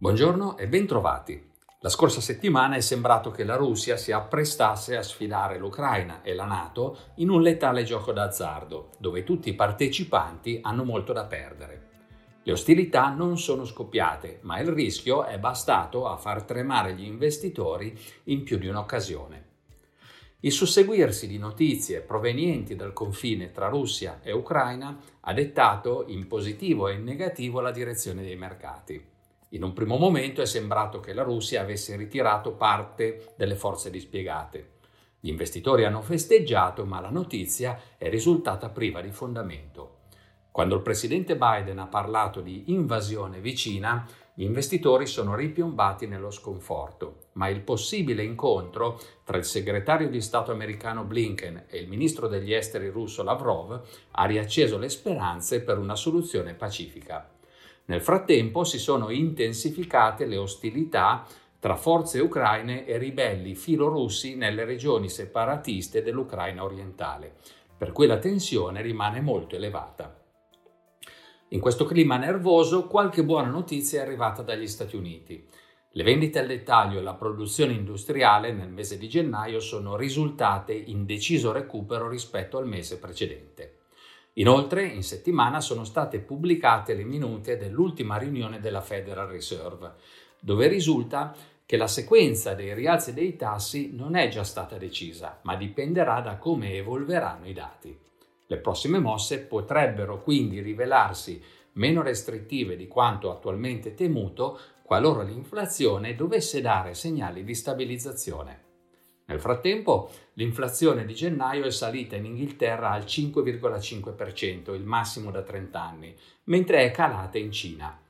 Buongiorno e bentrovati. La scorsa settimana è sembrato che la Russia si apprestasse a sfidare l'Ucraina e la Nato in un letale gioco d'azzardo, dove tutti i partecipanti hanno molto da perdere. Le ostilità non sono scoppiate, ma il rischio è bastato a far tremare gli investitori in più di un'occasione. Il susseguirsi di notizie provenienti dal confine tra Russia e Ucraina ha dettato in positivo e in negativo la direzione dei mercati. In un primo momento è sembrato che la Russia avesse ritirato parte delle forze dispiegate. Gli investitori hanno festeggiato, ma la notizia è risultata priva di fondamento. Quando il presidente Biden ha parlato di invasione vicina, gli investitori sono ripiombati nello sconforto, ma il possibile incontro tra il segretario di Stato americano Blinken e il ministro degli esteri russo Lavrov ha riacceso le speranze per una soluzione pacifica. Nel frattempo si sono intensificate le ostilità tra forze ucraine e ribelli filorussi nelle regioni separatiste dell'Ucraina orientale, per cui la tensione rimane molto elevata. In questo clima nervoso qualche buona notizia è arrivata dagli Stati Uniti. Le vendite al dettaglio e la produzione industriale nel mese di gennaio sono risultate in deciso recupero rispetto al mese precedente. Inoltre, in settimana sono state pubblicate le minute dell'ultima riunione della Federal Reserve, dove risulta che la sequenza dei rialzi dei tassi non è già stata decisa, ma dipenderà da come evolveranno i dati. Le prossime mosse potrebbero quindi rivelarsi meno restrittive di quanto attualmente temuto qualora l'inflazione dovesse dare segnali di stabilizzazione. Nel frattempo, l'inflazione di gennaio è salita in Inghilterra al 5,5%, il massimo da 30 anni, mentre è calata in Cina.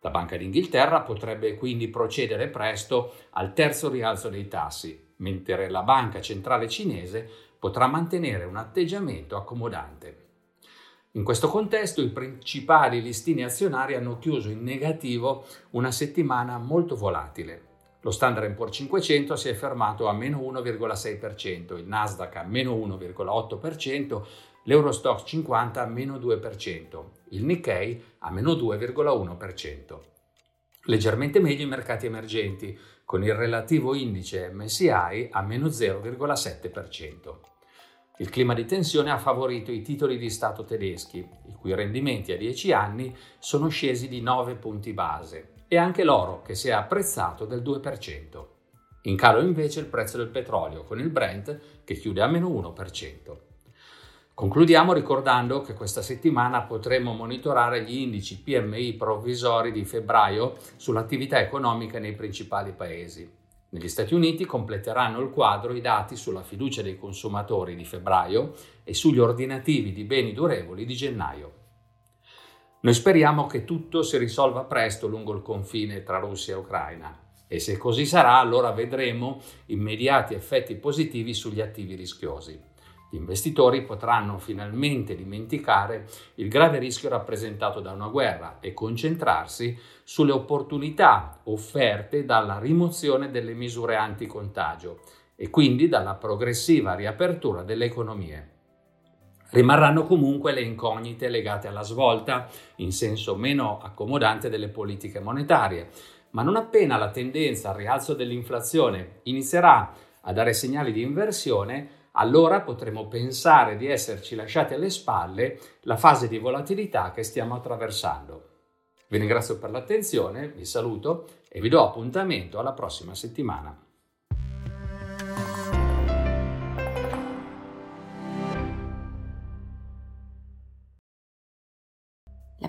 La Banca d'Inghilterra potrebbe quindi procedere presto al terzo rialzo dei tassi, mentre la Banca Centrale Cinese potrà mantenere un atteggiamento accomodante. In questo contesto i principali listini azionari hanno chiuso in negativo una settimana molto volatile. Lo Standard Poor's 500 si è fermato a meno 1,6%, il Nasdaq a meno 1,8%, l'Eurostox 50 a meno 2%, il Nikkei a meno 2,1%. Leggermente meglio i mercati emergenti, con il relativo indice MSI a meno 0,7%. Il clima di tensione ha favorito i titoli di Stato tedeschi, i cui rendimenti a 10 anni sono scesi di 9 punti base, e anche l'oro che si è apprezzato del 2%. In calo invece il prezzo del petrolio con il Brent che chiude a meno 1%. Concludiamo ricordando che questa settimana potremo monitorare gli indici PMI provvisori di febbraio sull'attività economica nei principali paesi. Negli Stati Uniti completeranno il quadro i dati sulla fiducia dei consumatori di febbraio e sugli ordinativi di beni durevoli di gennaio. Noi speriamo che tutto si risolva presto lungo il confine tra Russia e Ucraina e se così sarà allora vedremo immediati effetti positivi sugli attivi rischiosi. Gli investitori potranno finalmente dimenticare il grave rischio rappresentato da una guerra e concentrarsi sulle opportunità offerte dalla rimozione delle misure anticontagio e quindi dalla progressiva riapertura delle economie. Rimarranno comunque le incognite legate alla svolta, in senso meno accomodante, delle politiche monetarie, ma non appena la tendenza al rialzo dell'inflazione inizierà a dare segnali di inversione, allora potremo pensare di esserci lasciati alle spalle la fase di volatilità che stiamo attraversando. Vi ringrazio per l'attenzione, vi saluto e vi do appuntamento alla prossima settimana.